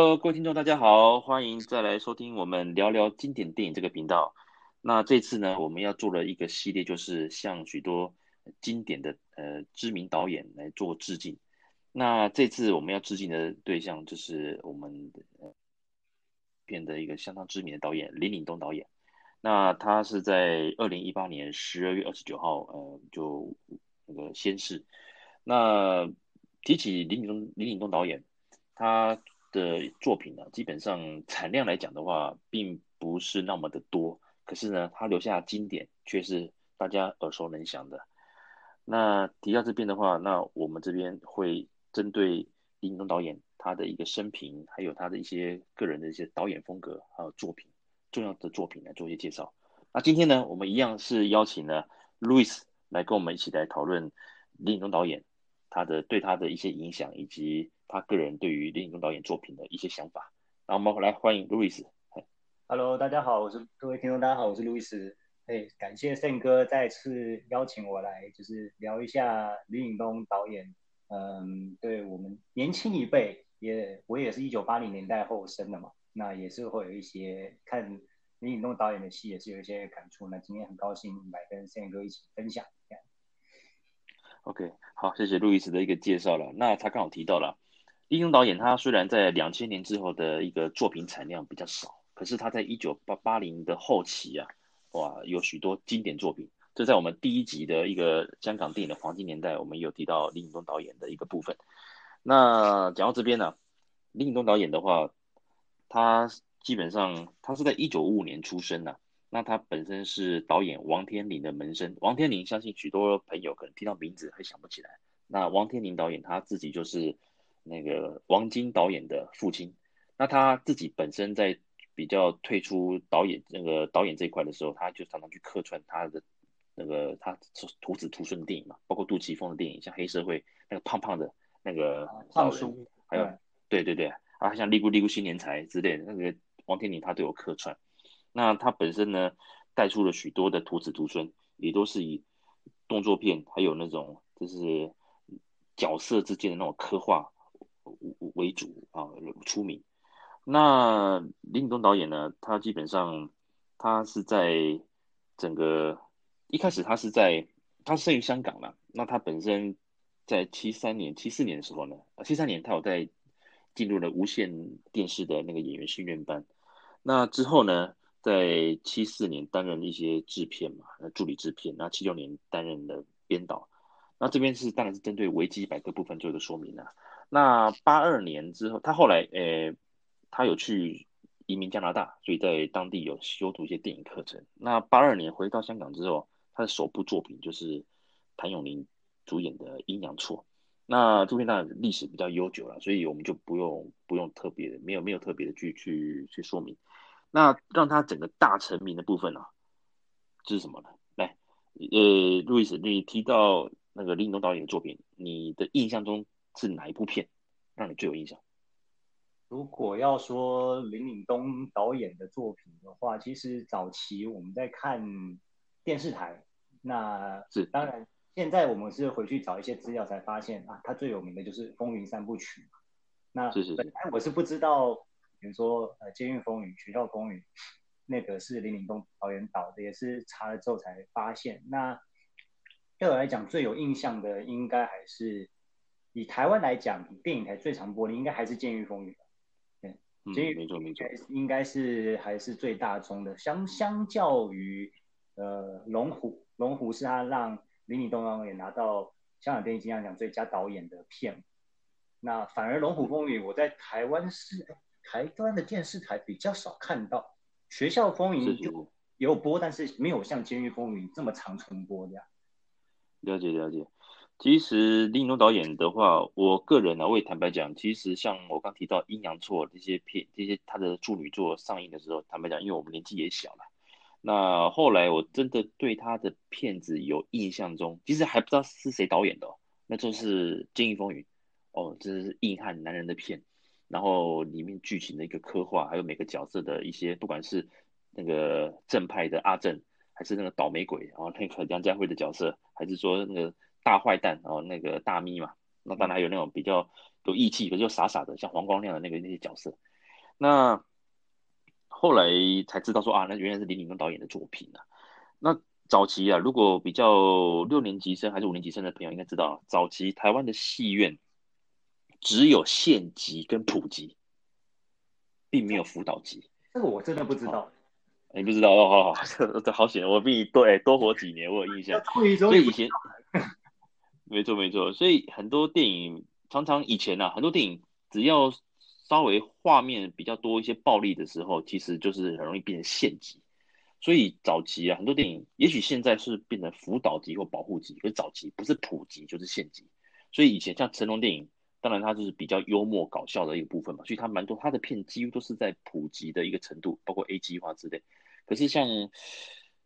各位听众，大家好，欢迎再来收听我们聊聊经典电影这个频道。那这次呢，我们要做的一个系列，就是向许多经典的呃知名导演来做致敬。那这次我们要致敬的对象，就是我们的片的一个相当知名的导演林岭东导演。那他是在二零一八年十二月二十九号，呃，就那个仙逝。那提起林岭东，林岭东导演，他的作品呢，基本上产量来讲的话，并不是那么的多。可是呢，他留下经典却是大家耳熟能详的。那提到这边的话，那我们这边会针对林岭东导演他的一个生平，还有他的一些个人的一些导演风格，还有作品重要的作品来做一些介绍。那今天呢，我们一样是邀请了 Louis 来跟我们一起来讨论林岭东导演。他的对他的一些影响，以及他个人对于林岭东导演作品的一些想法，然后我们来欢迎路易斯。Hello，大家好，我是各位听众，大家好，我是路易斯。哎，感谢胜哥再次邀请我来，就是聊一下林岭东导演。嗯，对我们年轻一辈，也我也是一九八零年代后生的嘛，那也是会有一些看林岭东导演的戏，也是有一些感触。那今天很高兴来跟胜哥一起分享。OK，好，谢谢路易斯的一个介绍了。那他刚好提到了，林岭东导演，他虽然在两千年之后的一个作品产量比较少，可是他在一九八八零的后期啊，哇，有许多经典作品。这在我们第一集的一个香港电影的黄金年代，我们有提到林岭东导演的一个部分。那讲到这边呢，林岭东导演的话，他基本上他是在一九五五年出生的。那他本身是导演王天林的门生，王天林相信许多朋友可能听到名字还想不起来。那王天林导演他自己就是那个王晶导演的父亲。那他自己本身在比较退出导演那个导演这一块的时候，他就常常去客串他的那个他徒子徒孙的电影嘛，包括杜琪峰的电影，像黑社会那个胖胖的那个胖叔，还有对对对啊，像利姑利姑新年财之类的，那个王天林他都有客串。那他本身呢，带出了许多的徒子徒孙，也都是以动作片还有那种就是角色之间的那种刻画为主啊出名。那林岭东导演呢，他基本上他是在整个一开始他是在他生于香港嘛，那他本身在七三年七四年的时候呢，七三年他有在进入了无线电视的那个演员训练班，那之后呢，在七四年担任一些制片嘛，助理制片，那七六年担任了编导。那这边是当然是针对维基百科部分做一个说明啊。那八二年之后，他后来呃，他有去移民加拿大，所以在当地有修读一些电影课程。那八二年回到香港之后，他的首部作品就是谭咏麟主演的《阴阳错》。那这边当然历史比较悠久了，所以我们就不用不用特别的，没有没有特别的去去去说明。那让他整个大成名的部分呢、啊，这是什么呢？来，呃，路易斯，你提到那个林岭东导演的作品，你的印象中是哪一部片让你最有印象？如果要说林岭东导演的作品的话，其实早期我们在看电视台，那是当然，现在我们是回去找一些资料才发现啊，他最有名的就是《风云三部曲》。那是是是，本来我是不知道。比如说，呃，《监狱风云》《学校风云》，那个是林岭东导演导的，也是查了之后才发现。那对我来讲，最有印象的应该还是以台湾来讲，电影台最常播的应该还是《监狱风云》嗯，监狱没错没错，应该是还是最大宗的。相相较于呃《龙虎》，《龙虎》是他让林岭东导演拿到香港电影金像奖最佳导演的片。那反而《龙虎风云》，我在台湾是。台湾的电视台比较少看到，学校风云就有播，但是没有像监狱风云这么长重播这样。了解了解，其实林岭东导演的话，我个人呢、啊，我也坦白讲，其实像我刚提到《阴阳错》这些片，这些他的处女作上映的时候，坦白讲，因为我们年纪也小了，那后来我真的对他的片子有印象中，其实还不知道是谁导演的、哦，那就是《监狱风云》哦，这是硬汉男人的片。然后里面剧情的一个刻画，还有每个角色的一些，不管是那个正派的阿正，还是那个倒霉鬼，然后那个梁家辉的角色，还是说那个大坏蛋，然后那个大咪嘛，那当然还有那种比较有义气，可是又傻傻的，像黄光亮的那个那些角色，那后来才知道说啊，那原来是林敏东导演的作品啊。那早期啊，如果比较六年级生还是五年级生的朋友应该知道，早期台湾的戏院只有县级跟普级，并没有辅导级。这个我真的不知道。你不知道哦，好好，这 这好险，我比你多哎多活几年，我有印象。所以以前，没错没错，所以很多电影常常以前啊，很多电影只要稍微画面比较多一些暴力的时候，其实就是很容易变成县级。所以早期啊，很多电影也许现在是变成辅导级或保护级，可是早期不是普及就是县级。所以以前像成龙电影，当然它就是比较幽默搞笑的一个部分嘛，所以它蛮多，它的片几乎都是在普及的一个程度，包括 A 计划之类。可是像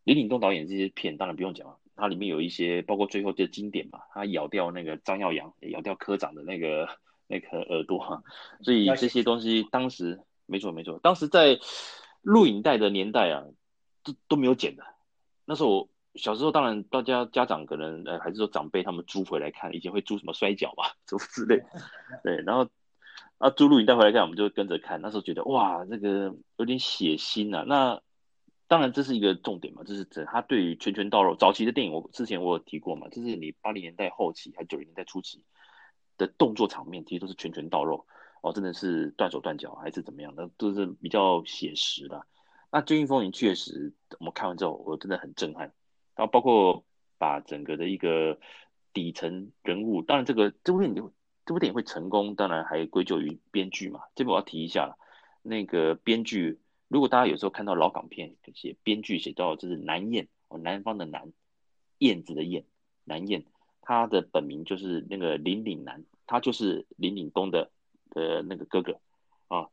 林岭东导演这些片，当然不用讲了，它里面有一些，包括最后的经典嘛，他咬掉那个张耀扬，咬掉科长的那个那个耳朵哈，所以这些东西当时没错没错，当时在录影带的年代啊，都都没有剪的。那时候我小时候，当然大家家长可能呃还是说长辈他们租回来看，以前会租什么摔角吧，什么之类，对，然后啊租录影带回来看，我们就跟着看，那时候觉得哇，这个有点血腥啊，那。当然，这是一个重点嘛，这是指他对于拳拳到肉早期的电影，我之前我有提过嘛，就是你八零年代后期还九零年代初期的动作场面，其实都是拳拳到肉哦，真的是断手断脚还是怎么样的，都是比较写实的。那《军营风云》确实，我们看完之后，我真的很震撼。然后包括把整个的一个底层人物，当然这个这部电影这部电影会成功，当然还归咎于编剧嘛。这边我要提一下，那个编剧。如果大家有时候看到老港片，写编剧写到就是南燕哦，南方的南，燕子的燕，南燕，他的本名就是那个林岭南，他就是林岭东的呃那个哥哥啊，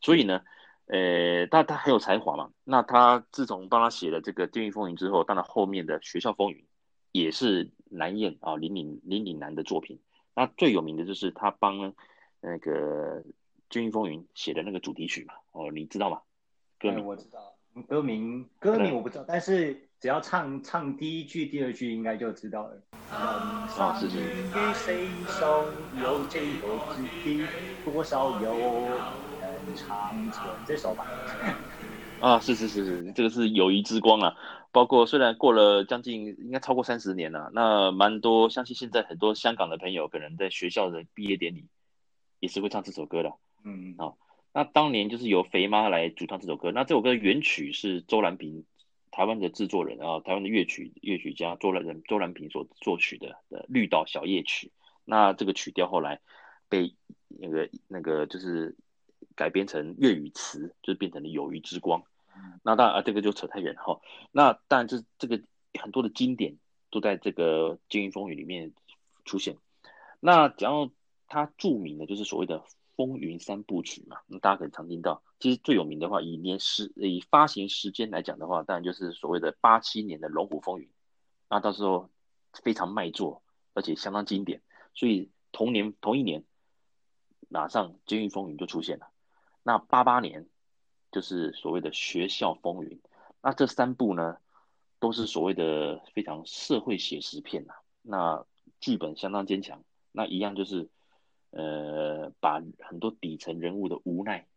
所以呢，呃，但他很有才华嘛。那他自从帮他写了这个《监狱风云》之后，当然后面的《学校风云》也是南燕啊林岭林岭南的作品。那最有名的就是他帮那个《监狱风云》写的那个主题曲嘛，哦，你知道吗？对，我知道歌名，歌名我不知道，但是只要唱唱第一句、第二句，应该就知道了。啊，是是。多少有人长存这首吧？啊，是是是是，这个是友谊之光啊。包括虽然过了将近，应该超过三十年了，那蛮多，相信现在很多香港的朋友，可能在学校的毕业典礼也是会唱这首歌的。嗯嗯，啊。那当年就是由肥妈来主唱这首歌。那这首歌的原曲是周兰平，台湾的制作人啊，台湾的乐曲乐曲家周兰人周兰平所作曲的的《绿岛小夜曲》。那这个曲调后来被那个那个就是改编成粤语词，就变成了《友谊之光》。那当然啊，这个就扯太远哈。那当然，就是这个很多的经典都在这个《监狱风云》里面出现。那讲到它著名的，就是所谓的。风云三部曲嘛，那大家可能常听到。其实最有名的话，以年时以发行时间来讲的话，当然就是所谓的八七年的《龙虎风云》，那到时候非常卖座，而且相当经典。所以同年同一年，马上《监狱风云》就出现了。那八八年就是所谓的《学校风云》。那这三部呢，都是所谓的非常社会写实片呐。那剧本相当坚强，那一样就是。呃，把很多底层人物的无奈，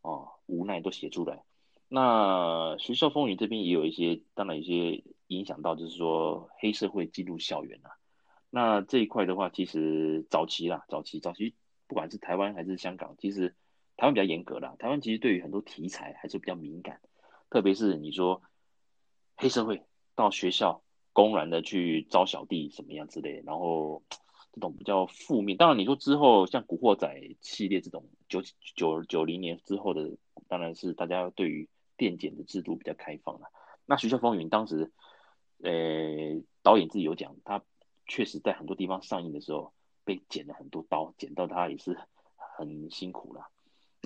哦，无奈都写出来。那学校风云这边也有一些，当然一些影响到，就是说黑社会进入校园了。那这一块的话，其实早期啦，早期早期，不管是台湾还是香港，其实台湾比较严格啦。台湾其实对于很多题材还是比较敏感，特别是你说黑社会到学校公然的去招小弟什么样之类，然后。这种比较负面，当然你说之后像《古惑仔》系列这种九九九零年之后的，当然是大家对于电检的制度比较开放了。那《学校风云》当时，呃，导演自己有讲，他确实在很多地方上映的时候被剪了很多刀，剪到他也是很辛苦了。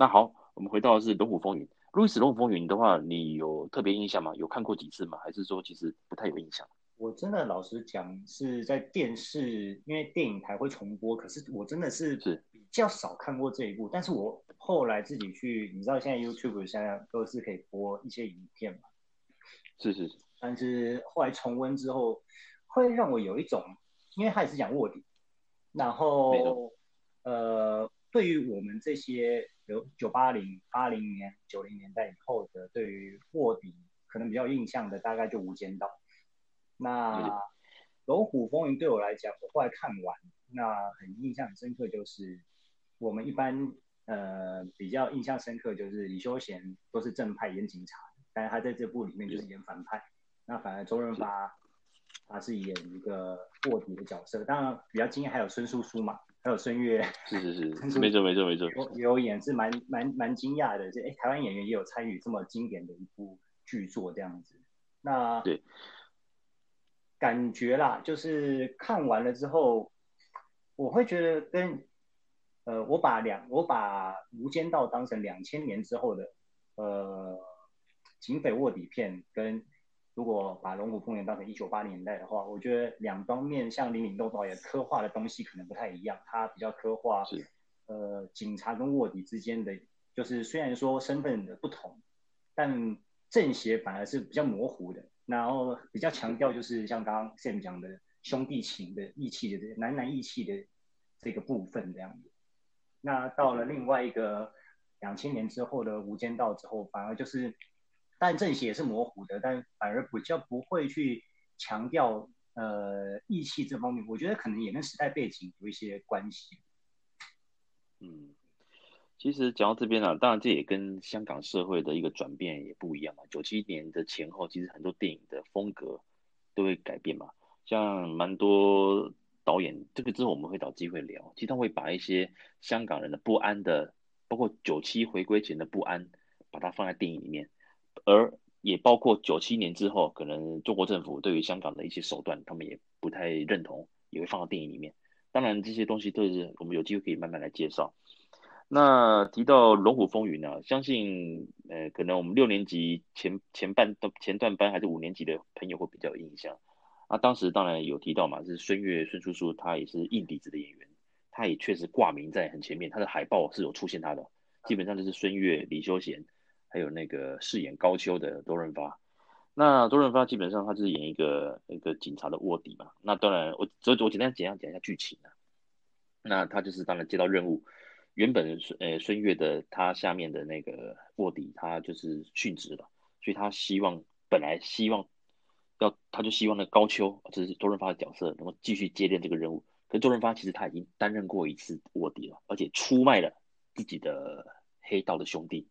那好，我们回到的是《龙虎风云》。路易斯《龙虎风云》的话，你有特别印象吗？有看过几次吗？还是说其实不太有印象？我真的老实讲，是在电视，因为电影台会重播，可是我真的是比较少看过这一部。是但是我后来自己去，你知道现在 YouTube 现在都是可以播一些影片嘛？是是是。但是后来重温之后，会让我有一种，因为他也是讲卧底，然后呃，对于我们这些九九八零八零年九零年代以后的，对于卧底可能比较印象的，大概就《无间道》。那《龙虎风云》对我来讲，我后来看完，那很印象很深刻，就是我们一般呃比较印象深刻，就是李修贤都是正派演警察，但是他在这部里面就是演反派。那反而周润发他是演一个卧底的角色，当然比较惊艳还有孙叔叔嘛。还有孙越，是是 是，没错没错没错，有有演是蛮蛮蛮惊讶的，这哎台湾演员也有参与这么经典的一部剧作这样子。那对，感觉啦，就是看完了之后，我会觉得跟呃，我把两我把《无间道》当成两千年之后的呃警匪卧底片跟。如果把《龙虎风云》当成一九八零年代的话，我觉得两方面像林岭东导演刻画的东西可能不太一样。他比较刻画是呃警察跟卧底之间的，就是虽然说身份的不同，但正邪反而是比较模糊的。然后比较强调就是像刚刚 Sam 讲的兄弟情的义气的这男男义气的这个部分这样子。那到了另外一个两千年之后的《无间道》之后，反而就是。但正邪也是模糊的，但反而比较不会去强调呃义气这方面，我觉得可能也跟时代背景有一些关系。嗯，其实讲到这边啊，当然这也跟香港社会的一个转变也不一样嘛。九七年的前后，其实很多电影的风格都会改变嘛。像蛮多导演，这个之后我们会找机会聊，其实他会把一些香港人的不安的，包括九七回归前的不安，把它放在电影里面。而也包括九七年之后，可能中国政府对于香港的一些手段，他们也不太认同，也会放到电影里面。当然，这些东西都是我们有机会可以慢慢来介绍。那提到《龙虎风云》呢，相信呃，可能我们六年级前前半段前段班还是五年级的朋友会比较有印象。那当时当然有提到嘛，是孙越孙叔叔，他也是硬底子的演员，他也确实挂名在很前面，他的海报是有出现他的，基本上就是孙越、李修贤。还有那个饰演高秋的周润发，那周润发基本上他就是演一个一个警察的卧底嘛。那当然我，我我简单简单讲一下剧情啊。那他就是当然接到任务，原本呃孙越的他下面的那个卧底他就是殉职了，所以他希望本来希望要他就希望那高秋，这是周润发的角色能够继续接任这个任务。可是周润发其实他已经担任过一次卧底了，而且出卖了自己的黑道的兄弟。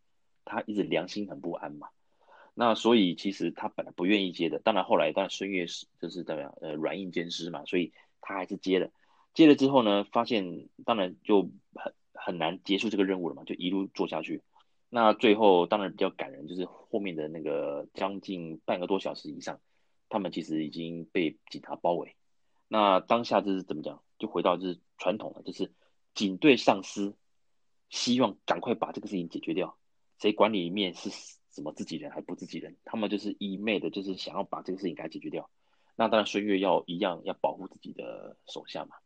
他一直良心很不安嘛，那所以其实他本来不愿意接的，当然后来当然孙越是就是怎么样呃软硬兼施嘛，所以他还是接了。接了之后呢，发现当然就很很难结束这个任务了嘛，就一路做下去。那最后当然比较感人，就是后面的那个将近半个多小时以上，他们其实已经被警察包围。那当下就是怎么讲，就回到就是传统了，就是警队上司希望赶快把这个事情解决掉。谁管你一面是什么自己人还不自己人？他们就是一昧的，就是想要把这个事情给他解决掉。那当然，孙越要一样要保护自己的手下嘛。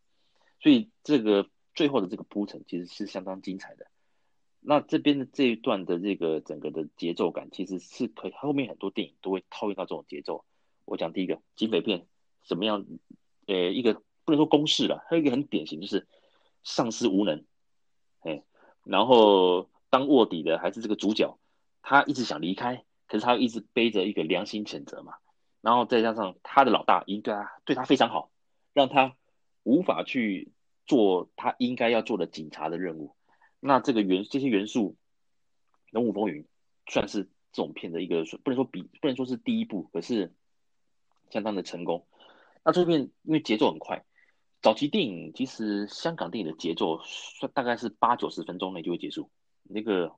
所以这个最后的这个铺陈其实是相当精彩的。那这边的这一段的这个整个的节奏感，其实是可以后面很多电影都会套用到这种节奏。我讲第一个警匪片怎么样？呃，一个不能说公式了，还有一个很典型就是上司无能，哎，然后。当卧底的还是这个主角，他一直想离开，可是他一直背着一个良心谴责嘛，然后再加上他的老大已经对他对他非常好，让他无法去做他应该要做的警察的任务。那这个元这些元素，《龙虎风云》算是这种片的一个，不能说比不能说是第一部，可是相当的成功。那这片因为节奏很快，早期电影其实香港电影的节奏算大概是八九十分钟内就会结束。那个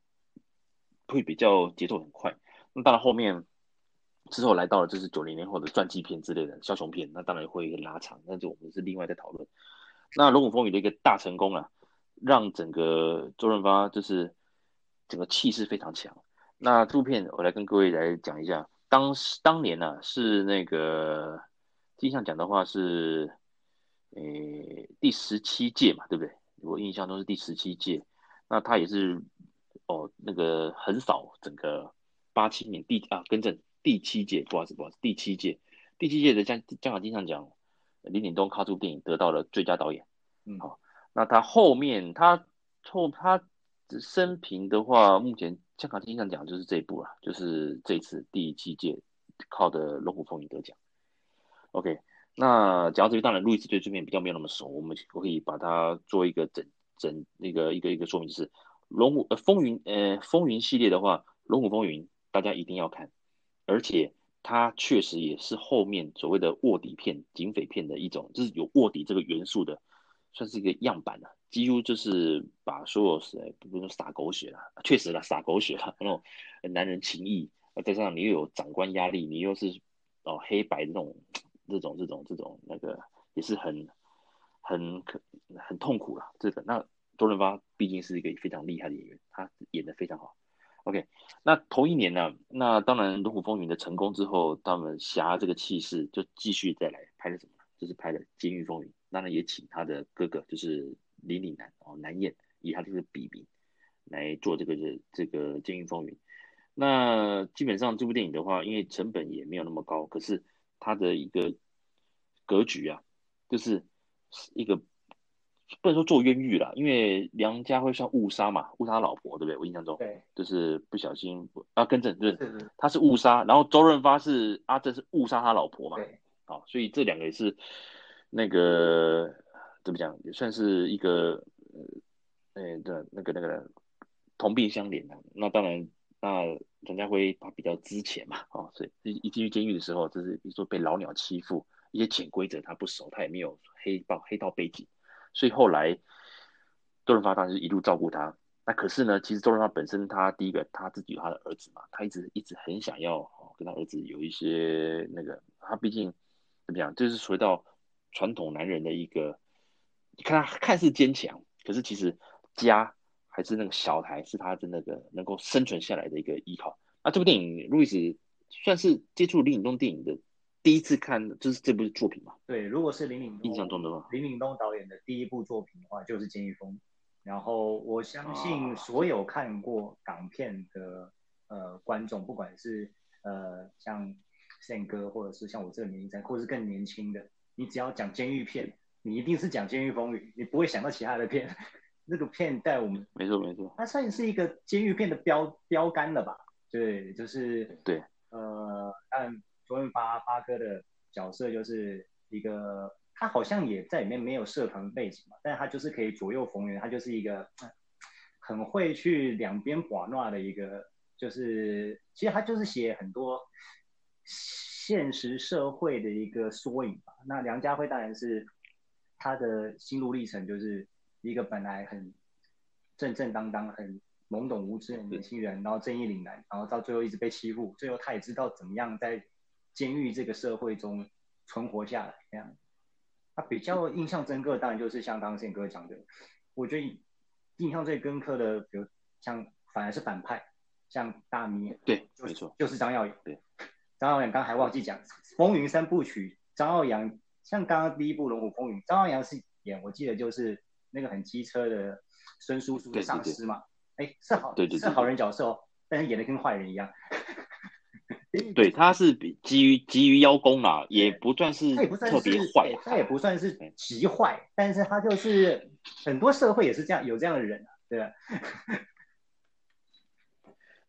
会比较节奏很快，那当然后面之后来到了就是九零年后的传记片之类的枭雄片，那当然会拉长，那就我们是另外在讨论。那《龙虎风云》的一个大成功啊，让整个周润发就是整个气势非常强。那这部片我来跟各位来讲一下，当时当年呢、啊、是那个印象讲的话是，诶第十七届嘛，对不对？我印象中是第十七届。那他也是哦，那个横扫整个八七年第啊，更正第七届，不好意思，不好意思，第七届，第七届的香香港金像奖，林岭东靠这部电影得到了最佳导演。嗯，好，那他后面他后他这生平的话，目前香港金像奖就是这一部了，就是这次第七届靠的《龙虎风云》得奖。OK，那讲到这边，当然路易斯对这边比较没有那么熟，我们我可以把它做一个整整那个一个一个说明，是龙虎呃风云呃风云系列的话，《龙虎风云》大家一定要看，而且它确实也是后面所谓的卧底片、警匪片的一种，就是有卧底这个元素的，算是一个样板了。几乎就是把所有是不是说洒狗血了，确实了洒狗血了 那种男人情义，再加上你又有长官压力，你又是哦黑白这种这种这种这种那个也是很很可很痛苦了。这个那周润发毕竟是一个非常厉害的演员，他演得非常好。OK，那同一年呢，那当然《龙虎风云》的成功之后，他们侠这个气势就继续再来拍了什么？就是拍了《监狱风云》，当然也请他的哥哥就是。林岭南哦，南燕以他这个笔名来做这个这这个《监狱风云》。那基本上这部电影的话，因为成本也没有那么高，可是它的一个格局啊，就是一个不能说做冤狱啦，因为梁家辉算误杀嘛，误杀他老婆，对不对？我印象中，对，就是不小心啊，跟正，对，他是误杀，然后周润发是阿正是误杀他老婆嘛，对，好，所以这两个也是那个。怎么讲也算是一个呃，哎，对，那个那个同病相怜的。那当然，那梁家辉他比较之前嘛，哦，所以一一进去监狱的时候，就是比如说被老鸟欺负，一些潜规则他不熟，他也没有黑道黑道背景，所以后来周润发当时一路照顾他。那可是呢，其实周润发本身他第一个他自己有他的儿子嘛，他一直一直很想要跟他儿子有一些那个，他毕竟怎么讲，就是回到传统男人的一个。你看他看似坚强，可是其实家还是那个小孩是他的那个能够生存下来的一个依靠。那这部电影，路易斯算是接触林岭东电影的第一次看，就是这部作品嘛？对，如果是林岭东印象中的话，林岭东导演的第一部作品的话，就是《监狱风云》。然后我相信所有看过港片的呃观众，不管是呃像宪哥，或者是像我这个年龄层，或者是更年轻的，你只要讲监狱片。你一定是讲《监狱风雨》，你不会想到其他的片。那个片带我们，没错没错，它算是一个监狱片的标标杆了吧？对，就是对。呃，但周润发发哥的角色就是一个，他好像也在里面没有社团背景嘛，但是他就是可以左右逢源，他就是一个很会去两边把闹的一个，就是其实他就是写很多现实社会的一个缩影吧。那梁家辉当然是。他的心路历程就是一个本来很正正当当、很懵懂无知的年轻人，然后正义凛然，然后到最后一直被欺负，最后他也知道怎么样在监狱这个社会中存活下来。这样，他比较印象深刻，当然就是像刚刚宪哥讲的，我觉得印象最深刻的，比如像反而是反派，像大咪，对，没错，就是张耀扬。对，张耀扬刚还忘记讲《风云三部曲》，张耀扬。像刚刚第一部《龙虎风云》，张耀扬是演，我记得就是那个很机车的孙叔叔的上司嘛。哎，是好，对对对，是好人角色哦，但是演的跟坏人一样。对，他是比急于急于邀功啦，也不算是特别坏，他也不算是极坏，但是他就是很多社会也是这样有这样的人啊，对吧？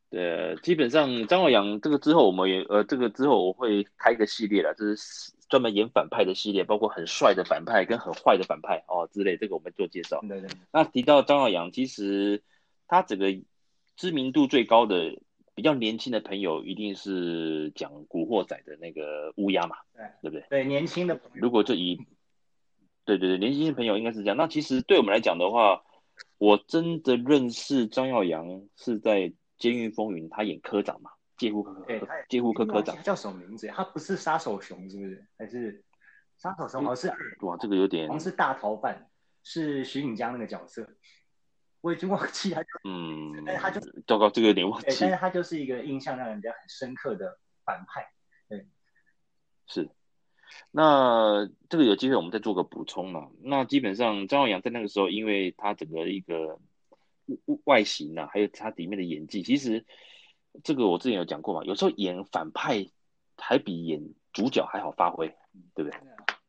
对，基本上张耀扬这个之后，我们也呃，这个之后我会开一个系列了，就是。专门演反派的系列，包括很帅的反派跟很坏的反派哦之类，这个我们做介绍。对对。那提到张耀扬，其实他整个知名度最高的、比较年轻的朋友，一定是讲《古惑仔》的那个乌鸦嘛，对对不对？对，年轻的朋友。如果这以，对对对，年轻的朋友应该是这样。那其实对我们来讲的话，我真的认识张耀扬是在《监狱风云》，他演科长嘛。戒护科科，戒护科科长叫什么名字？他不是杀手熊，是不是？还是杀手熊？好像是哇，这个有点，好像是大逃犯，是徐锦江那个角色，我已经忘记他。嗯，但是他就糟糕，这个有点忘记。但是他就是一个印象让人家很深刻的反派。对，是。那这个有机会我们再做个补充嘛。那基本上张耀扬在那个时候，因为他整个一个外形啊，还有他里面的演技，其实。这个我之前有讲过嘛，有时候演反派还比演主角还好发挥，对不对？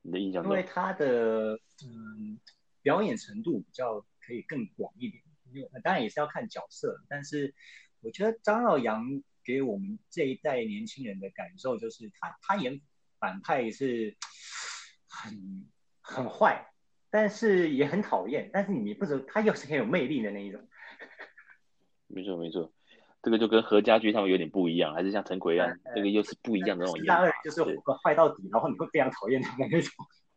你的印象？因为他的嗯表演程度比较可以更广一点，因为当然也是要看角色，但是我觉得张耀扬给我们这一代年轻人的感受就是他他演反派是很很坏，但是也很讨厌，但是你不知道他又是很有魅力的那一种。没错没错，这个就跟何家驹他们有点不一样，还是像陈奎安，这个又是不一样的那种演法。就是坏到底，然后你会非常讨厌他的那种，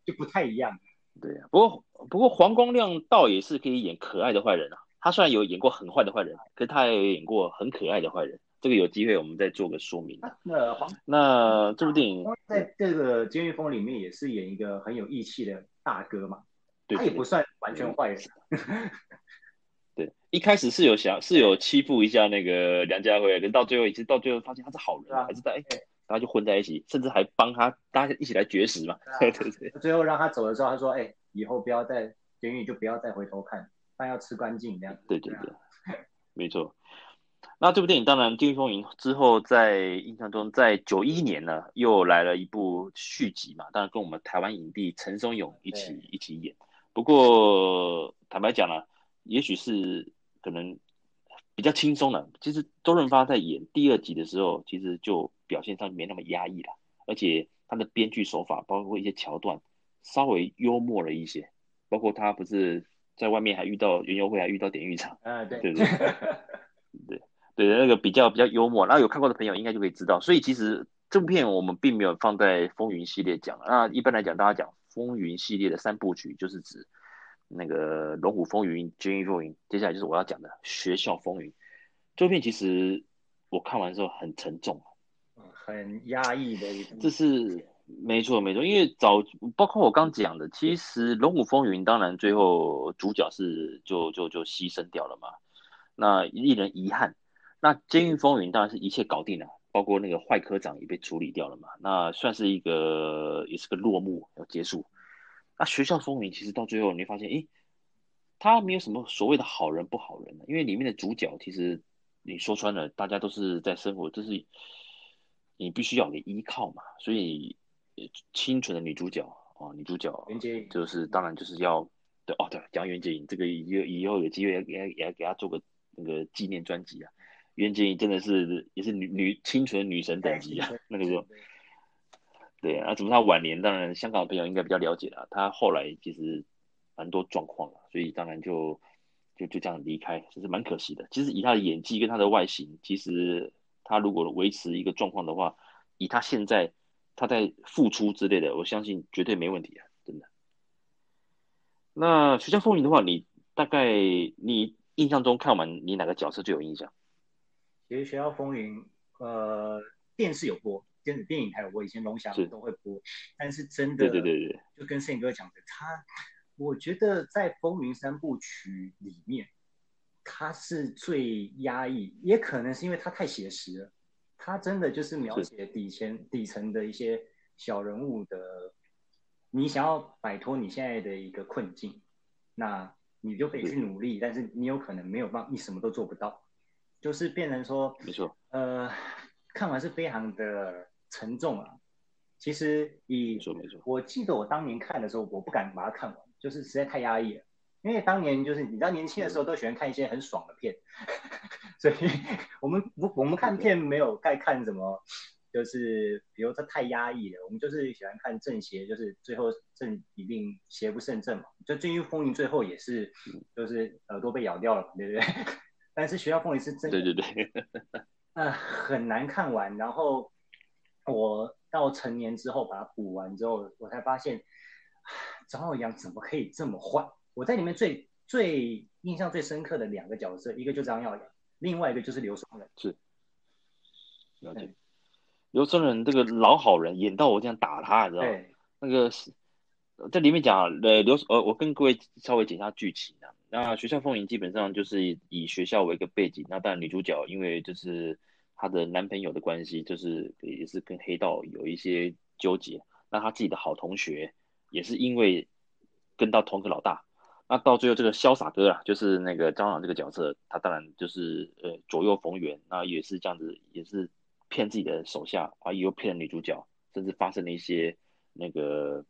就不太一样。对啊，不过不过黄光亮倒也是可以演可爱的坏人啊。他虽然有演过很坏的坏人，可是他也有演过很可爱的坏人。这个有机会我们再做个说明。那黄那这部电影在这个《监狱风云》里面也是演一个很有义气的大哥嘛，他也不算完全坏人。对，一开始是有想是有欺负一下那个梁家辉，可是到最后其实到最后发现他是好人，啊、还是在哎，大家就混在一起，甚至还帮他大家一起来绝食嘛。对对对。最后让他走的时候，他说：“哎，以后不要再监狱，就不要再回头看，饭要吃干净这样。”对对对，没错。那这部电影当然《监狱风云》之后，在印象中，在九一年呢又来了一部续集嘛，当然跟我们台湾影帝陈松勇一起一起演。不过坦白讲呢，也许是可能比较轻松了。其实周润发在演第二集的时候，其实就表现上没那么压抑了，而且他的编剧手法，包括一些桥段，稍微幽默了一些。包括他不是在外面还遇到园游会，还遇到典狱长，啊，对对对。对 对，那个比较比较幽默，然后有看过的朋友应该就可以知道。所以其实这部片我们并没有放在风云系列讲。那一般来讲，大家讲风云系列的三部曲，就是指那个龙虎风云、监狱风云，接下来就是我要讲的学校风云。这部片其实我看完之后很沉重，很压抑的一部。这是没错没错，因为早包括我刚讲的，其实龙虎风云当然最后主角是就就就牺牲掉了嘛，那令人遗憾。那监狱风云当然是一切搞定了，包括那个坏科长也被处理掉了嘛，那算是一个也是个落幕要结束。那学校风云其实到最后你会发现，诶，他没有什么所谓的好人不好人，因为里面的主角其实你说穿了，大家都是在生活，就是你必须要有依靠嘛，所以清纯的女主角啊，女主角就是当然就是要对哦对，讲袁洁莹这个以以后有机会也也也给她做个那个纪念专辑啊。袁洁莹真的是也是女女清纯女神等级啊，那个时候，对啊，怎么她晚年当然香港的朋友应该比较了解了，她后来其实蛮多状况了，所以当然就就就这样离开，其实蛮可惜的。其实以她的演技跟她的外形，其实她如果维持一个状况的话，以她现在她在付出之类的，我相信绝对没问题啊，真的。那学校风云的话，你大概你印象中看完，你哪个角色最有印象？其实《学校风云》呃，电视有播，电子电影还有播，以前龙祥都会播。但是真的，对对对对，就跟摄影哥讲的，他，我觉得在《风云》三部曲里面，他是最压抑，也可能是因为他太写实了。他真的就是描写底层底层的一些小人物的，你想要摆脱你现在的一个困境，那你就可以去努力，但是你有可能没有办法，你什么都做不到。就是变成说，没错，呃，看完是非常的沉重啊。其实以，没错没错，我记得我当年看的时候，我不敢把它看完，就是实在太压抑了。因为当年就是你知道，年轻的时候都喜欢看一些很爽的片，所以我们我我们看片没有该看什么，就是比如说太压抑了，我们就是喜欢看正邪，就是最后正一定邪不胜正嘛。就《监狱风云》最后也是，就是耳朵被咬掉了嘛，对不对？但是学校风云是真的，对对对，呃，很难看完。然后我到成年之后把它补完之后，我才发现张耀扬怎么可以这么坏？我在里面最最印象最深刻的两个角色，一个就是张耀扬，另外一个就是刘松仁。是，了解。刘松仁这个老好人演到我这样打他，你知道吗？那个是在里面讲，呃，刘呃，我跟各位稍微讲一下剧情啊。那学校风云基本上就是以学校为一个背景，那当然女主角因为就是她的男朋友的关系，就是也是跟黑道有一些纠结。那她自己的好同学也是因为跟到同个老大，那到最后这个潇洒哥啊，就是那个张朗这个角色，他当然就是呃左右逢源，那也是这样子，也是骗自己的手下啊，又骗女主角，甚至发生了一些那个。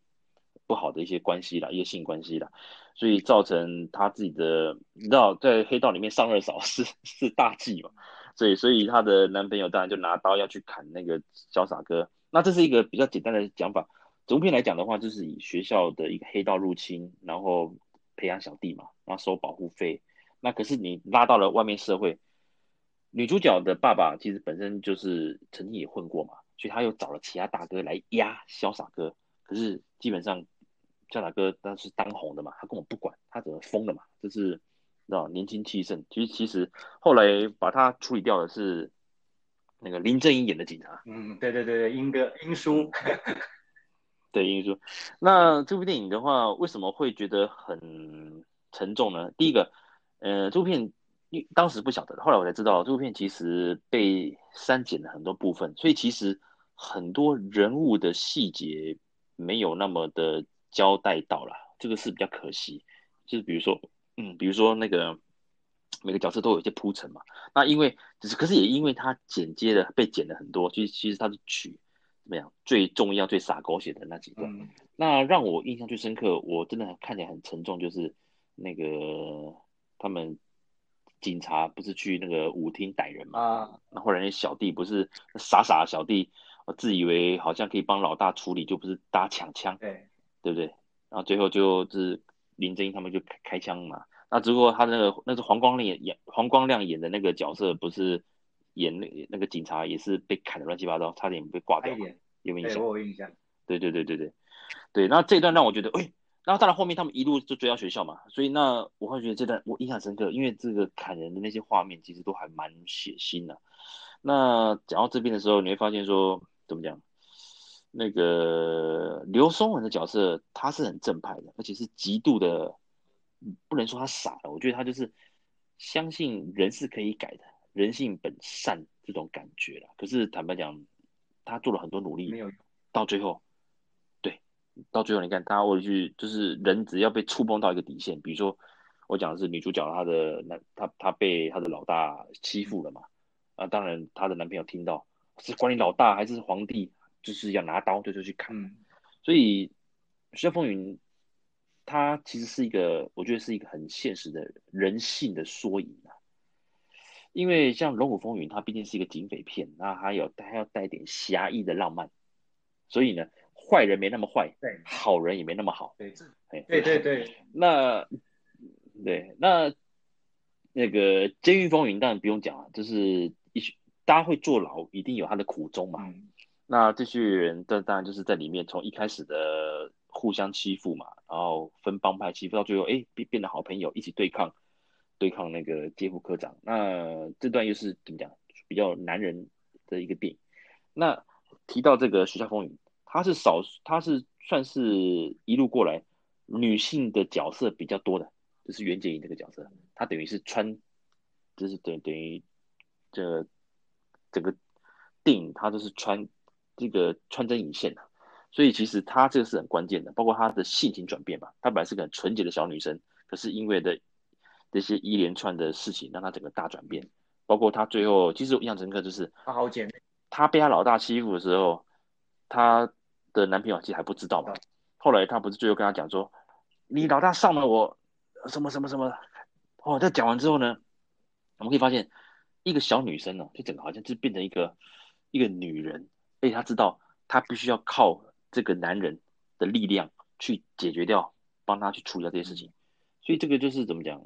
不好的一些关系啦，一些性关系啦，所以造成他自己的，你知道，在黑道里面上二嫂 是是大忌嘛，所以所以他的男朋友当然就拿刀要去砍那个潇洒哥。那这是一个比较简单的讲法。整部片来讲的话，就是以学校的一个黑道入侵，然后培养小弟嘛，然后收保护费。那可是你拉到了外面社会，女主角的爸爸其实本身就是曾经也混过嘛，所以他又找了其他大哥来压潇洒哥。可是基本上，潇洒哥当时当红的嘛，他根本不管，他怎么疯了嘛，就是知道年轻气盛。其实其实后来把他处理掉的是那个林正英演的警察。嗯，对对对对，英哥英叔。对英叔。那这部电影的话，为什么会觉得很沉重呢？第一个，呃，这部片因当时不晓得，后来我才知道，这部片其实被删减了很多部分，所以其实很多人物的细节。没有那么的交代到了，这个是比较可惜。就是比如说，嗯，比如说那个每个角色都有一些铺陈嘛。那因为只是，可是也因为他剪接的被剪了很多，其实其实他是曲怎么样最重要、最洒狗血的那几段。嗯、那让我印象最深刻，我真的看起来很沉重，就是那个他们警察不是去那个舞厅逮人嘛？啊，那后来那小弟不是傻傻的小弟。自以为好像可以帮老大处理，就不是搭抢枪，对对不对？然后最后就是林正英他们就开开枪嘛。那只不过他那个那是黄光亮演黄光亮演的那个角色，不是演那那个警察，也是被砍的乱七八糟，差点被挂掉。有没有印象？我有印象。对对对对对对。那这一段让我觉得，哎，然后当然后面他们一路就追到学校嘛，所以那我会觉得这段我印象深刻，因为这个砍人的那些画面其实都还蛮血腥的。那讲到这边的时候，你会发现说。怎么讲？那个刘松文的角色，他是很正派的，而且是极度的，不能说他傻了，我觉得他就是相信人是可以改的，人性本善这种感觉了。可是坦白讲，他做了很多努力，没有到最后，对，到最后你看他，我去就是人只要被触碰到一个底线，比如说我讲的是女主角，她的男，她她被她的老大欺负了嘛，啊，当然她的男朋友听到。是管你老大还是皇帝，就是要拿刀就就去砍。嗯、所以《学校风云》它其实是一个，我觉得是一个很现实的人性的缩影啊。因为像《龙虎风云》，它毕竟是一个警匪片，那还有它要带点侠义的浪漫，所以呢，坏人没那么坏，对，好人也没那么好。对，对对对。那对那那个《监狱风云》当然不用讲了，就是一。大家会坐牢，一定有他的苦衷嘛。嗯、那这些人，这当然就是在里面，从一开始的互相欺负嘛，然后分帮派欺负，到最后，哎，变变得好朋友，一起对抗，对抗那个街副科长。那这段又是怎么讲？比较男人的一个电影。那提到这个《学校风云》，他是少，他是算是一路过来女性的角色比较多的，就是袁洁莹这个角色，她等于是穿，就是等等于这。整个电影它都是穿这个穿针引线的，所以其实她这个是很关键的，包括她的性情转变吧。她本来是个很纯洁的小女生，可是因为的这些一连串的事情，让他整个大转变。包括他最后，其实我印象深刻就是，她好姐妹，她被她老大欺负的时候，她的男朋友其实还不知道嘛。后来她不是最后跟他讲说，你老大上了我什么什么什么。哦，在讲完之后呢，我们可以发现。一个小女生呢，就整个好像就变成一个一个女人，而且她知道她必须要靠这个男人的力量去解决掉，帮她去处理掉这些事情。所以这个就是怎么讲？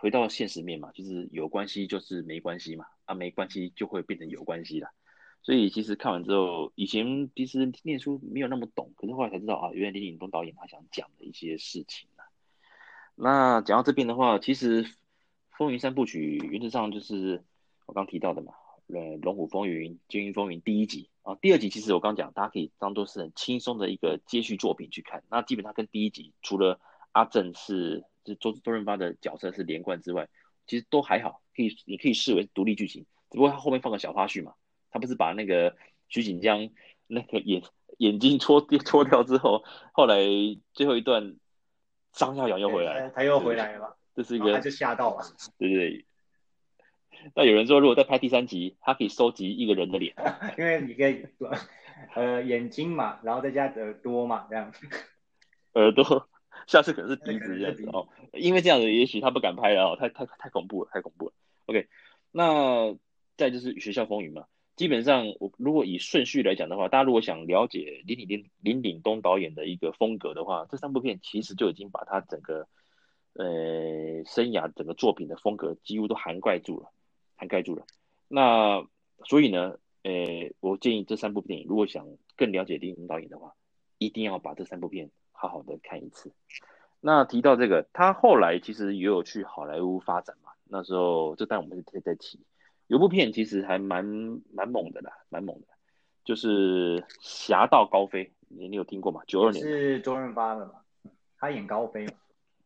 回到现实面嘛，就是有关系就是没关系嘛，啊，没关系就会变成有关系了。所以其实看完之后，以前其实念书没有那么懂，可是后来才知道啊，原来林岭东导演他想讲的一些事情啊。那讲到这边的话，其实《风云三部曲》原则上就是。我刚提到的嘛，呃，《龙虎风云》《监狱风云》第一集啊，第二集其实我刚讲，大家可以当做是很轻松的一个接续作品去看。那基本上跟第一集除了阿正是就是周周润发的角色是连贯之外，其实都还好，可以你可以视为独立剧情。只不过他后面放个小花絮嘛，他不是把那个徐锦江那个眼眼睛戳戳 掉之后，后来最后一段张耀扬又回来，他又回来了，这是一个他就吓到了，对对对。那有人说，如果再拍第三集，他可以收集一个人的脸，因为你可以，呃，眼睛嘛，然后再加耳朵嘛，这样子。耳朵，下次可能是鼻子这样子哦。因为这样子，也许他不敢拍了哦，太太太恐怖了，太恐怖了。OK，那再就是学校风云嘛。基本上，我如果以顺序来讲的话，大家如果想了解林岭林林岭东导演的一个风格的话，这三部片其实就已经把他整个呃生涯整个作品的风格几乎都涵盖住了，涵盖住了。那所以呢，呃，我建议这三部电影，如果想更了解林岭东导演的话，一定要把这三部片好好的看一次。那提到这个，他后来其实也有去好莱坞发展嘛，那时候这但我们是在提。有部片其实还蛮蛮猛的啦，蛮猛的，就是《侠盗高飞》，你你有听过吗？九二年是周润发的嘛？他演高飞嘛？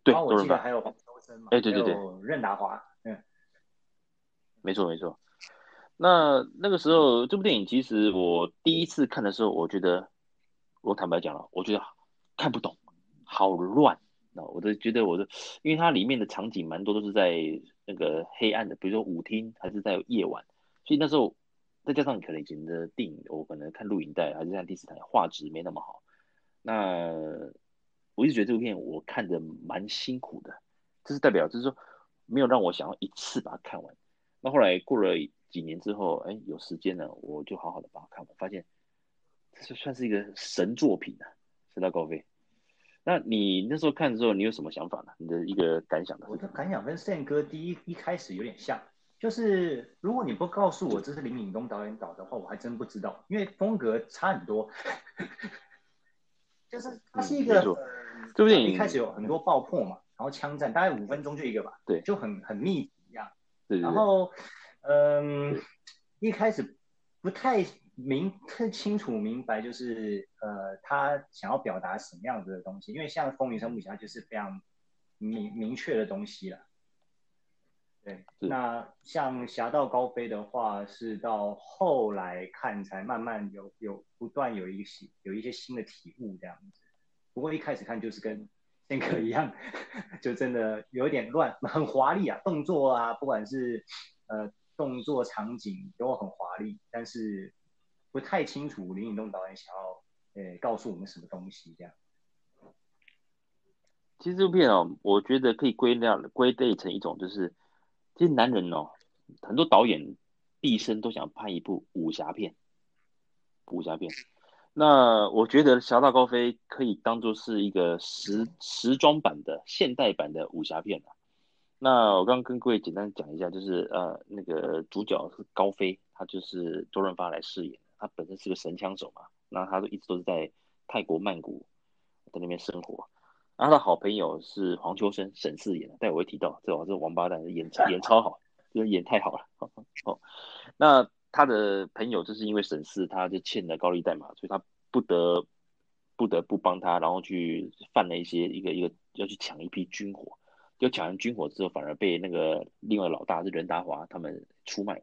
对，周润发还有黄秋生嘛？哎，对对对，任达华，嗯，没错没错。那那个时候这部电影其实我第一次看的时候，我觉得我坦白讲了，我觉得看不懂，好乱。那我都觉得我的，因为它里面的场景蛮多都是在那个黑暗的，比如说舞厅还是在夜晚，所以那时候再加上可能以前的电影，我可能看录影带还是看第四台，画质没那么好。那我一直觉得这部片我看的蛮辛苦的，这是代表就是说没有让我想要一次把它看完。那后来过了几年之后，哎，有时间了，我就好好的把它看完，发现这算是一个神作品啊，《侠盗高飞》。那你那时候看的时候，你有什么想法呢？你的一个感想呢？我的感想跟 Sam 哥第一一开始有点像，就是如果你不告诉我这是林敏东导演导的话，我还真不知道，因为风格差很多。就是它是一个，这部电影一开始有很多爆破嘛，然后枪战，大概五分钟就一个吧，对，就很很密集一样。对，对，对。然后，嗯，一开始不太。明太清楚明白，就是呃，他想要表达什么样子的东西，因为像《风云三部曲》它就是非常明明确的东西了。对，那像《侠盗高飞》的话，是到后来看才慢慢有有不断有一些有一些新的体悟这样子。不过一开始看就是跟仙客一样，就真的有点乱，很华丽啊，动作啊，不管是呃动作场景都很华丽，但是。不太清楚林允东导演想要呃、告诉我们什么东西这样。其实这部片哦，我觉得可以归纳归类成一种，就是其实男人哦，很多导演毕生都想拍一部武侠片。武侠片，那我觉得《侠盗高飞》可以当做是一个时时装版的现代版的武侠片。那我刚刚跟各位简单讲一下，就是呃那个主角是高飞，他就是周润发来饰演。他本身是个神枪手嘛，那他都一直都是在泰国曼谷在那边生活。然后他的好朋友是黄秋生，沈四演的，待会我会提到，这我这王八蛋演演超好，就是演太好了。哦，那他的朋友就是因为沈四他就欠了高利贷嘛，所以他不得不得不帮他，然后去犯了一些一个一个要去抢一批军火，就抢完军火之后，反而被那个另外老大是任达华他们出卖了。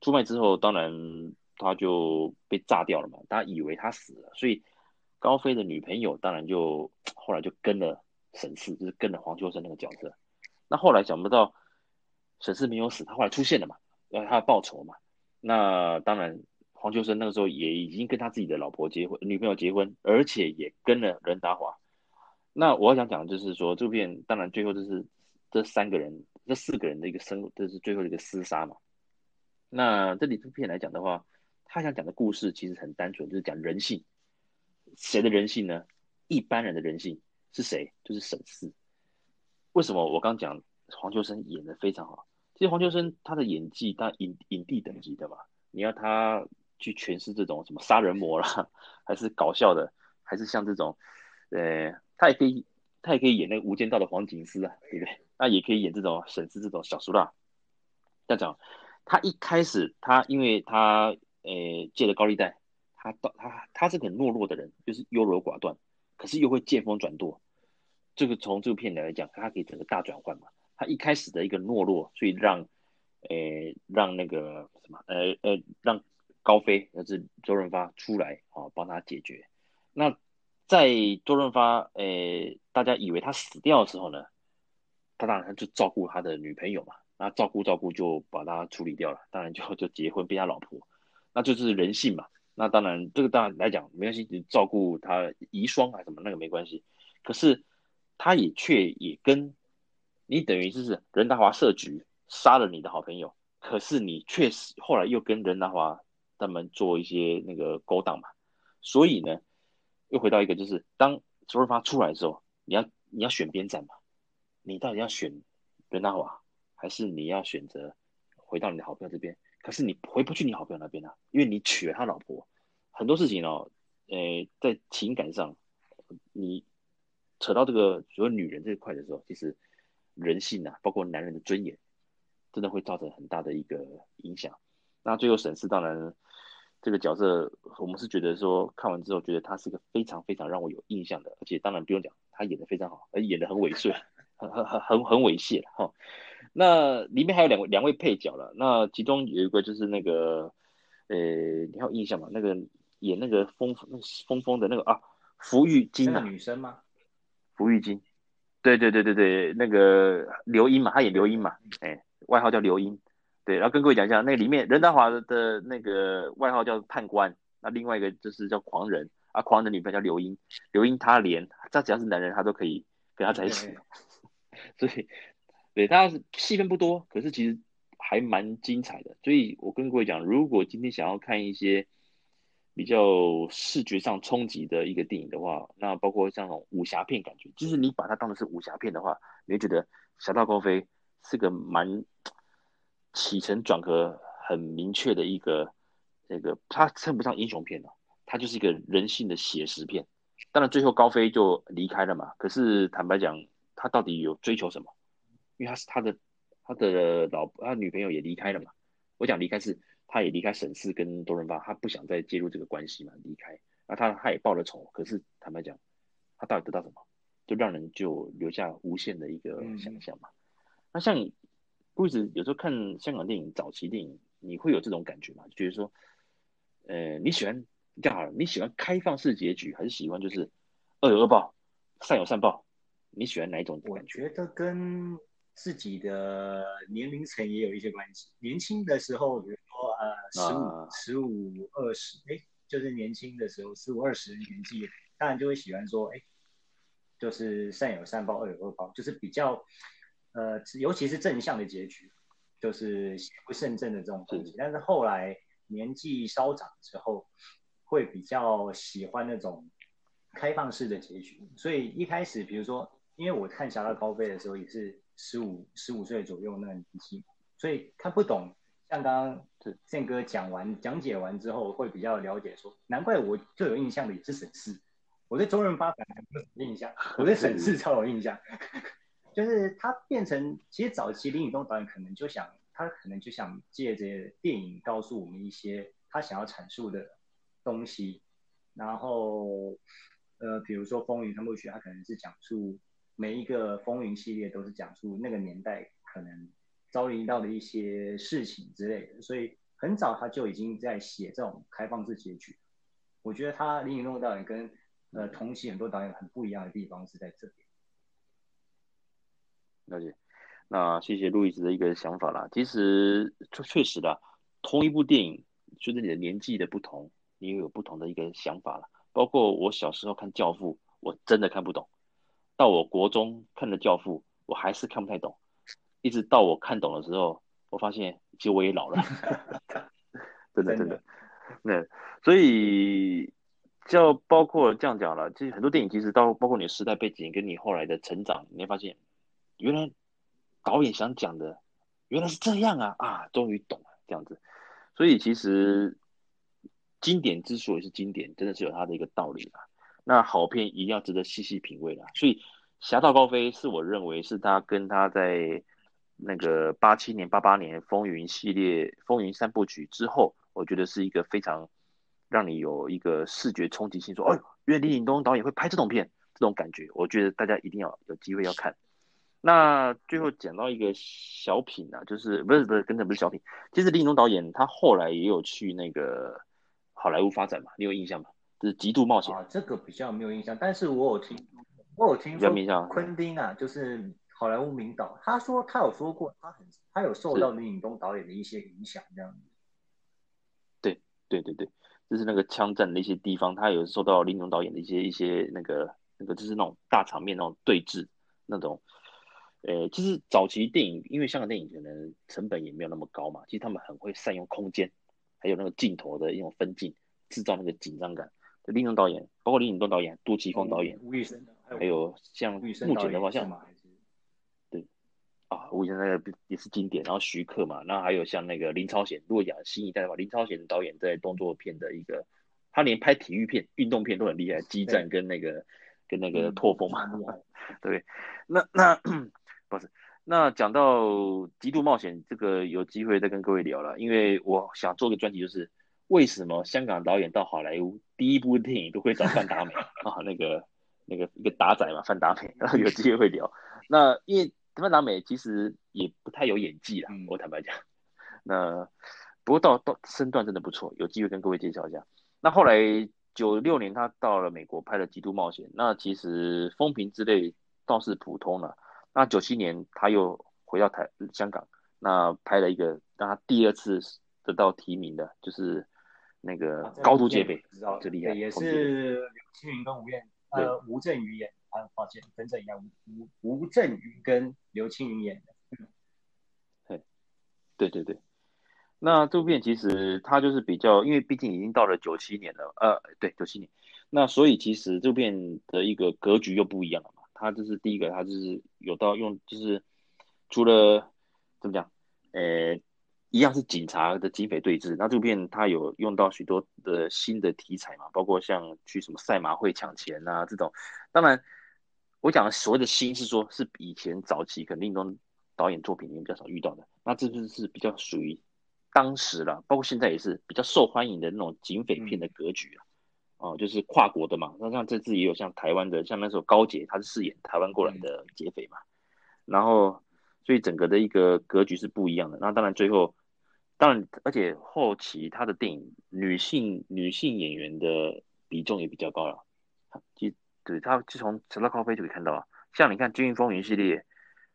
出卖之后，当然。他就被炸掉了嘛，大家以为他死了，所以高飞的女朋友当然就后来就跟了沈四，就是跟了黄秋生那个角色。那后来想不到沈四没有死，他后来出现了嘛，要他要报仇嘛。那当然黄秋生那个时候也已经跟他自己的老婆结婚，女朋友结婚，而且也跟了任达华。那我想讲的就是说，这片当然最后就是这三个人、这四个人的一个生，这是最后的一个厮杀嘛。那这里这片来讲的话，他想讲的故事其实很单纯，就是讲人性。谁的人性呢？一般人的人性是谁？就是沈四。为什么我刚讲黄秋生演的非常好？其实黄秋生他的演技，他影影帝等级的嘛。你要他去诠释这种什么杀人魔啦，还是搞笑的，还是像这种，呃，他也可以，他也可以演那个无间道的黄警司啊，对不对？那也可以演这种沈四这种小苏大。这样讲，他一开始他因为他。诶，借了高利贷，他到他他是很懦弱的人，就是优柔寡断，可是又会见风转舵。这个从这部片来讲，他可以整个大转换嘛。他一开始的一个懦弱，所以让诶让那个什么，呃呃让高飞，就是周润发出来啊，帮他解决。那在周润发诶大家以为他死掉的时候呢，他当然就照顾他的女朋友嘛，那照顾照顾就把他处理掉了，当然就就结婚变他老婆。那就是人性嘛。那当然，这个当然来讲没关系，你照顾他遗孀啊什么那个没关系。可是他也却也跟你等于就是任达华设局杀了你的好朋友，可是你确实后来又跟任达华他们做一些那个勾当嘛，所以呢，又回到一个就是当周润发出来的时候，你要你要选边站嘛，你到底要选任达华，还是你要选择回到你的好朋友这边？可是你回不去你好朋友那边啊，因为你娶了他老婆，很多事情哦，诶、呃，在情感上，你扯到这个所谓女人这一块的时候，其实人性啊，包括男人的尊严，真的会造成很大的一个影响。那最后沈氏，当然这个角色，我们是觉得说看完之后，觉得他是一个非常非常让我有印象的，而且当然不用讲，他演得非常好，而演得很猥琐，很很很很很猥亵哈。那里面还有两位两位配角了，那其中有一个就是那个，呃，你还有印象吗？那个演那个疯那疯疯的那个啊，福玉金啊，女生吗？福玉金，对对对对对，那个刘英嘛，她演刘英嘛，哎，外号叫刘英，对，然后跟各位讲一下，那里面任达华的那个外号叫判官，那另外一个就是叫狂人啊，狂人的女朋友叫刘英，刘英她连她只要是男人，她都可以跟他在一起，所以。对，他是戏份不多，可是其实还蛮精彩的。所以我跟各位讲，如果今天想要看一些比较视觉上冲击的一个电影的话，那包括像那种武侠片感觉，就是你把它当成是武侠片的话，你会觉得《侠盗高飞》是个蛮起承转合很明确的一个那个，它称不上英雄片了，它就是一个人性的写实片。当然最后高飞就离开了嘛，可是坦白讲，他到底有追求什么？因为他是他的他的老婆，他女朋友也离开了嘛。我讲离开是，他也离开沈氏跟多伦巴，他不想再介入这个关系嘛，离开。那他他也报了仇，可是坦白讲，他到底得到什么？就让人就留下无限的一个想象嘛。嗯、那像你不止有时候看香港电影早期电影，你会有这种感觉吗？就觉得说，呃，你喜欢这样好了，你喜欢开放式结局，还是喜欢就是恶有恶报，善有善报？你喜欢哪一种感觉？我觉得跟自己的年龄层也有一些关系。年轻的时候，比如说呃，十五、十五、二十，哎，就是年轻的时候，十五、二十年纪，当然就会喜欢说，哎，就是善有善报，恶有恶报，就是比较呃，尤其是正向的结局，就是邪不胜正的这种东西。但是后来年纪稍长之后，会比较喜欢那种开放式的结局。所以一开始，比如说，因为我看《侠盗高飞》的时候也是。十五十五岁左右那个年纪，所以看不懂。像刚刚宪哥讲完讲解完之后，会比较了解说，难怪我最有印象的也是沈氏。我对周润发反而没有印象，我对沈氏超有印象。就是他变成，其实早期林岭东导演可能就想，他可能就想借着电影告诉我们一些他想要阐述的东西。然后，呃，比如说《风云三部曲》，他可能是讲述。每一个风云系列都是讲述那个年代可能遭遇到的一些事情之类的，所以很早他就已经在写这种开放式结局。我觉得他林岭东导演跟呃同期很多导演很不一样的地方是在这边。了解，那谢谢路易斯的一个想法啦。其实确确实的，同一部电影，随着你的年纪的不同，你又有不同的一个想法了。包括我小时候看《教父》，我真的看不懂。到我国中看的《教父》，我还是看不太懂，一直到我看懂的时候，我发现其实我也老了，真的真的，那所以就包括这样讲了，其实很多电影其实到包括你的时代背景跟你后来的成长，你会发现原来导演想讲的原来是这样啊啊，终于懂了这样子，所以其实经典之所以是经典，真的是有它的一个道理啦。那好片一定要值得细细品味啦，所以《侠盗高飞》是我认为是他跟他在那个八七年、八八年风云系列、风云三部曲之后，我觉得是一个非常让你有一个视觉冲击性，说，哦，原来林岭东导演会拍这种片，这种感觉，我觉得大家一定要有机会要看。那最后讲到一个小品啊，就是不是不是，跟着不是小品，其实林岭东导演他后来也有去那个好莱坞发展嘛，你有印象吗？是极度冒险啊，这个比较没有印象，但是我有听，我有听说昆汀啊，就是好莱坞名导，他说他有说过，他很他有受到林岭东导演的一些影响，这样子。对对对对，就是那个枪战的一些地方，他有受到林岭东导演的一些一些那个那个就是那种大场面那种对峙那种。呃，其实早期电影，因为香港电影可能成本也没有那么高嘛，其实他们很会善用空间，还有那个镜头的一种分镜，制造那个紧张感。林东导演，包括林岭东导演、杜琪峰导演、吴宇森，还有像目前的话，像对啊，吴宇森那个也是经典，然后徐克嘛，然后还有像那个林超贤，如果讲新一代的话，林超贤导演在动作片的一个，他连拍体育片、运动片都很厉害，激战跟那个跟那个拓风嘛，嗯、对，那那。不是，那讲到《极度冒险》这个，有机会再跟各位聊了，因为我想做个专题，就是为什么香港导演到好莱坞第一部电影都会找范达美 啊？那个那个一个打仔嘛，范达美，然后有机会会聊。那因为范达美其实也不太有演技啦，我坦白讲。那不过到到身段真的不错，有机会跟各位介绍一下。那后来九六年他到了美国拍了《极度冒险》，那其实风评之类倒是普通了。那九七年他又回到台香港，那拍了一个让他第二次得到提名的，就是那个高度戒备，知道这厉害，也是刘青云跟吴彦呃吴镇宇演，啊抱歉，跟这一样，吴吴镇宇跟刘青云演的，对，对对对，那这部片其实它就是比较，因为毕竟已经到了九七年了，呃，对，九七年，那所以其实这部片的一个格局又不一样了嘛。他就是第一个，他就是有到用，就是除了怎么讲，呃，一样是警察的警匪对峙。那这部片它有用到许多的新的题材嘛，包括像去什么赛马会抢钱啊这种。当然，我讲的所谓的新是说，是以前早期可能林东导演作品里面比较少遇到的。那这就是是比较属于当时了，包括现在也是比较受欢迎的那种警匪片的格局啊。哦，就是跨国的嘛，那像这次也有像台湾的，像那时候高捷他是饰演台湾过来的劫匪嘛，然后所以整个的一个格局是不一样的。那当然最后，当然而且后期他的电影女性女性演员的比重也比较高了，就对他就从《直到高飞》就可以看到啊，像你看《监狱风云》系列，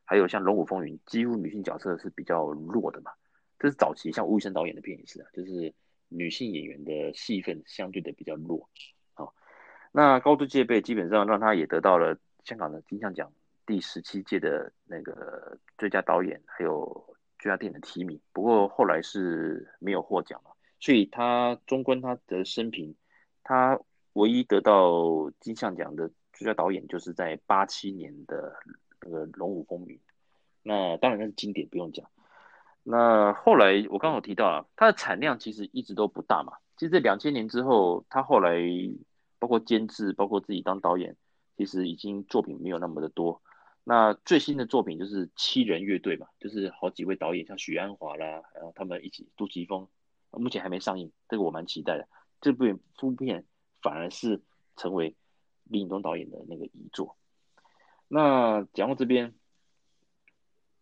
还有像《龙虎风云》，几乎女性角色是比较弱的嘛，这是早期像吴宇森导演的片也是啊，就是。女性演员的戏份相对的比较弱，好，那高度戒备基本上让他也得到了香港的金像奖第十七届的那个最佳导演还有最佳电影的提名，不过后来是没有获奖了，所以他纵观他的生平，他唯一得到金像奖的最佳导演就是在八七年的那个《龙虎风云》，那当然那是经典，不用讲。那后来我刚好提到啊，它的产量其实一直都不大嘛。其实这两千年之后，他后来包括监制，包括自己当导演，其实已经作品没有那么的多。那最新的作品就是七人乐队嘛，就是好几位导演，像许鞍华啦，然后他们一起，杜琪峰，目前还没上映，这个我蛮期待的。这部片片反而是成为李影东导演的那个遗作。那讲到这边。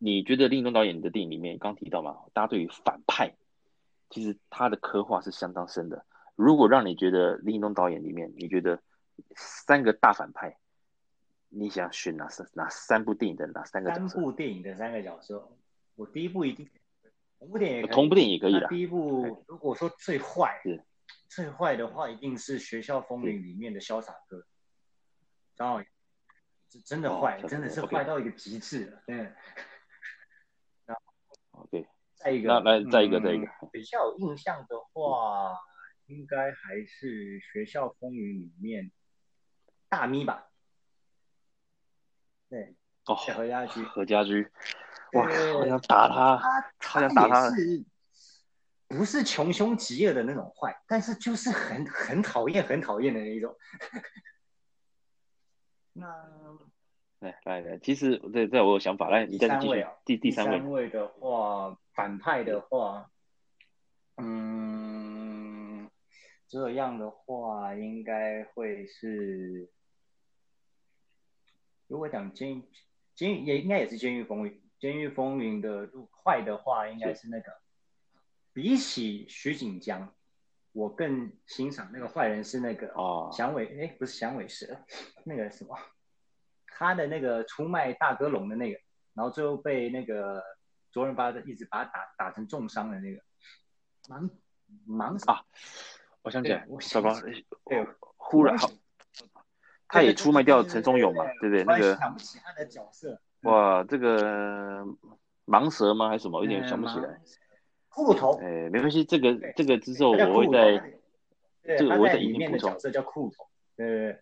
你觉得林东导演的电影里面刚提到嘛？大家对于反派，其实他的刻画是相当深的。如果让你觉得林东导演里面，你觉得三个大反派，你想选哪三哪三部电影的哪三个角色？三部电影的三个角色，我第一部一定同部电影，同部电影也可以的。第一部如果说最坏，最坏的话，一定是《学校风云》里面的潇洒哥张浩，是真的坏，哦、真的是坏到一个极致了，对。对，再一个，那来再一个，再一个，比较有印象的话，应该还是《学校风云》里面大咪吧？对，哦，何家驹，何家驹，哇，好想打他，他想打他，是不是穷凶极恶的那种坏，但是就是很很讨厌，很讨厌的那一种。那。来来来，其实对对，我有想法，来，你再继续。第第三位，第三位的话，反派的话，嗯，这样的话应该会是，如果讲监监也应该也是监狱风云，监狱风云的坏的话，应该是那个，比起徐锦江，我更欣赏那个坏人是那个哦，响尾哎，不是响尾蛇，那个什么。他的那个出卖大哥龙的那个，然后最后被那个卓人发的一直把他打打成重伤的那个，忙忙啊！我想起来，糟糕，对，忽然好，他也出卖掉陈松勇嘛，对不对？那个想不起他的角色。哇，这个盲蛇吗？还是什么？有点想不起来。骷髅头。哎，没关系，这个这个之后我会在。这个我会在里面补充。角色叫骷髅头。对。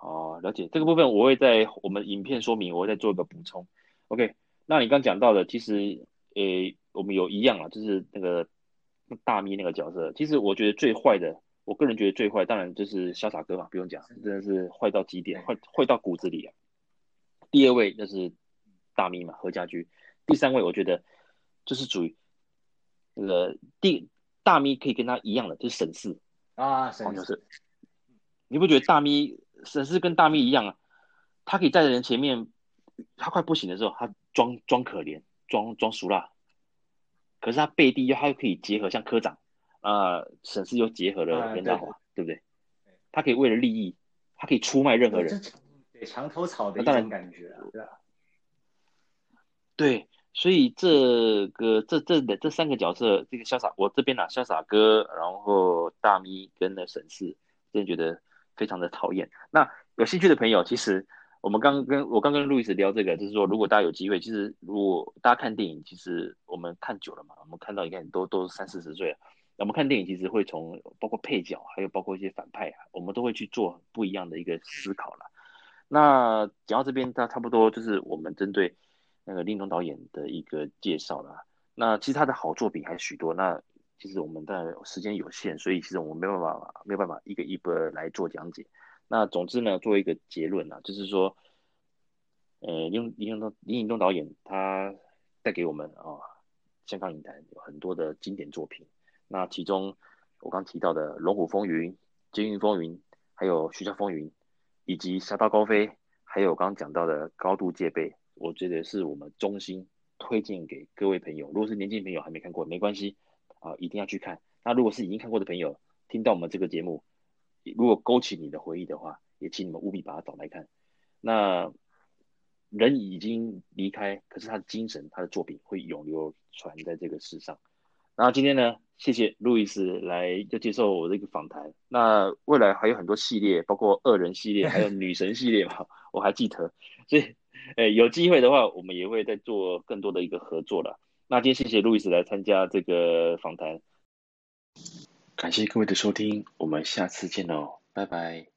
哦，了解这个部分，我会在我们影片说明，我会再做一个补充。OK，那你刚讲到的，其实，诶，我们有一样啊，就是那个大咪那个角色，其实我觉得最坏的，我个人觉得最坏，当然就是潇洒哥嘛，不用讲，真的是坏到极点，坏坏到骨子里啊。第二位就是大咪嘛，何家驹。第三位我觉得就是属于那个第大咪可以跟他一样的，就是沈四啊，沈四。你不觉得大咪？沈四跟大咪一样啊，他可以在人前面，他快不行的时候，他装装可怜，装装熟辣。可是他背地又他又可以结合，像科长啊，沈、呃、氏又结合了任达华，啊、对，对，对不对？他可以为了利益，他可以出卖任何人，对墙头草的一种感觉啊，对所以这个这这的这三个角色，这个潇洒，我这边呢、啊，潇洒哥，然后大咪跟那沈氏，真的觉得。非常的讨厌。那有兴趣的朋友，其实我们刚跟我刚跟路易斯聊这个，就是说，如果大家有机会，其实如果大家看电影，其实我们看久了嘛，我们看到你看都都三四十岁了，那我们看电影其实会从包括配角，还有包括一些反派啊，我们都会去做不一样的一个思考了。那讲到这边，他差不多就是我们针对那个林东导演的一个介绍了。那其实他的好作品还许多。那其实我们的时间有限，所以其实我们没有办法没有办法一个一个来做讲解。那总之呢，做一个结论啊，就是说，呃，林林林林东导演他带给我们啊、香港影坛有很多的经典作品。那其中我刚提到的《龙虎风云》《监狱风云》，还有《学校风云》，以及《侠盗高飞》，还有刚刚讲到的《高度戒备》，我觉得是我们衷心推荐给各位朋友。如果是年轻朋友还没看过，没关系。啊，一定要去看。那如果是已经看过的朋友，听到我们这个节目，如果勾起你的回忆的话，也请你们务必把它找来看。那人已经离开，可是他的精神、他的作品会永流传在这个世上。然后今天呢，谢谢路易斯来就接受我这个访谈。那未来还有很多系列，包括恶人系列，还有女神系列嘛，我还记得。所以，诶，有机会的话，我们也会再做更多的一个合作了。那今天谢谢路易斯来参加这个访谈，感谢各位的收听，我们下次见喽，拜拜。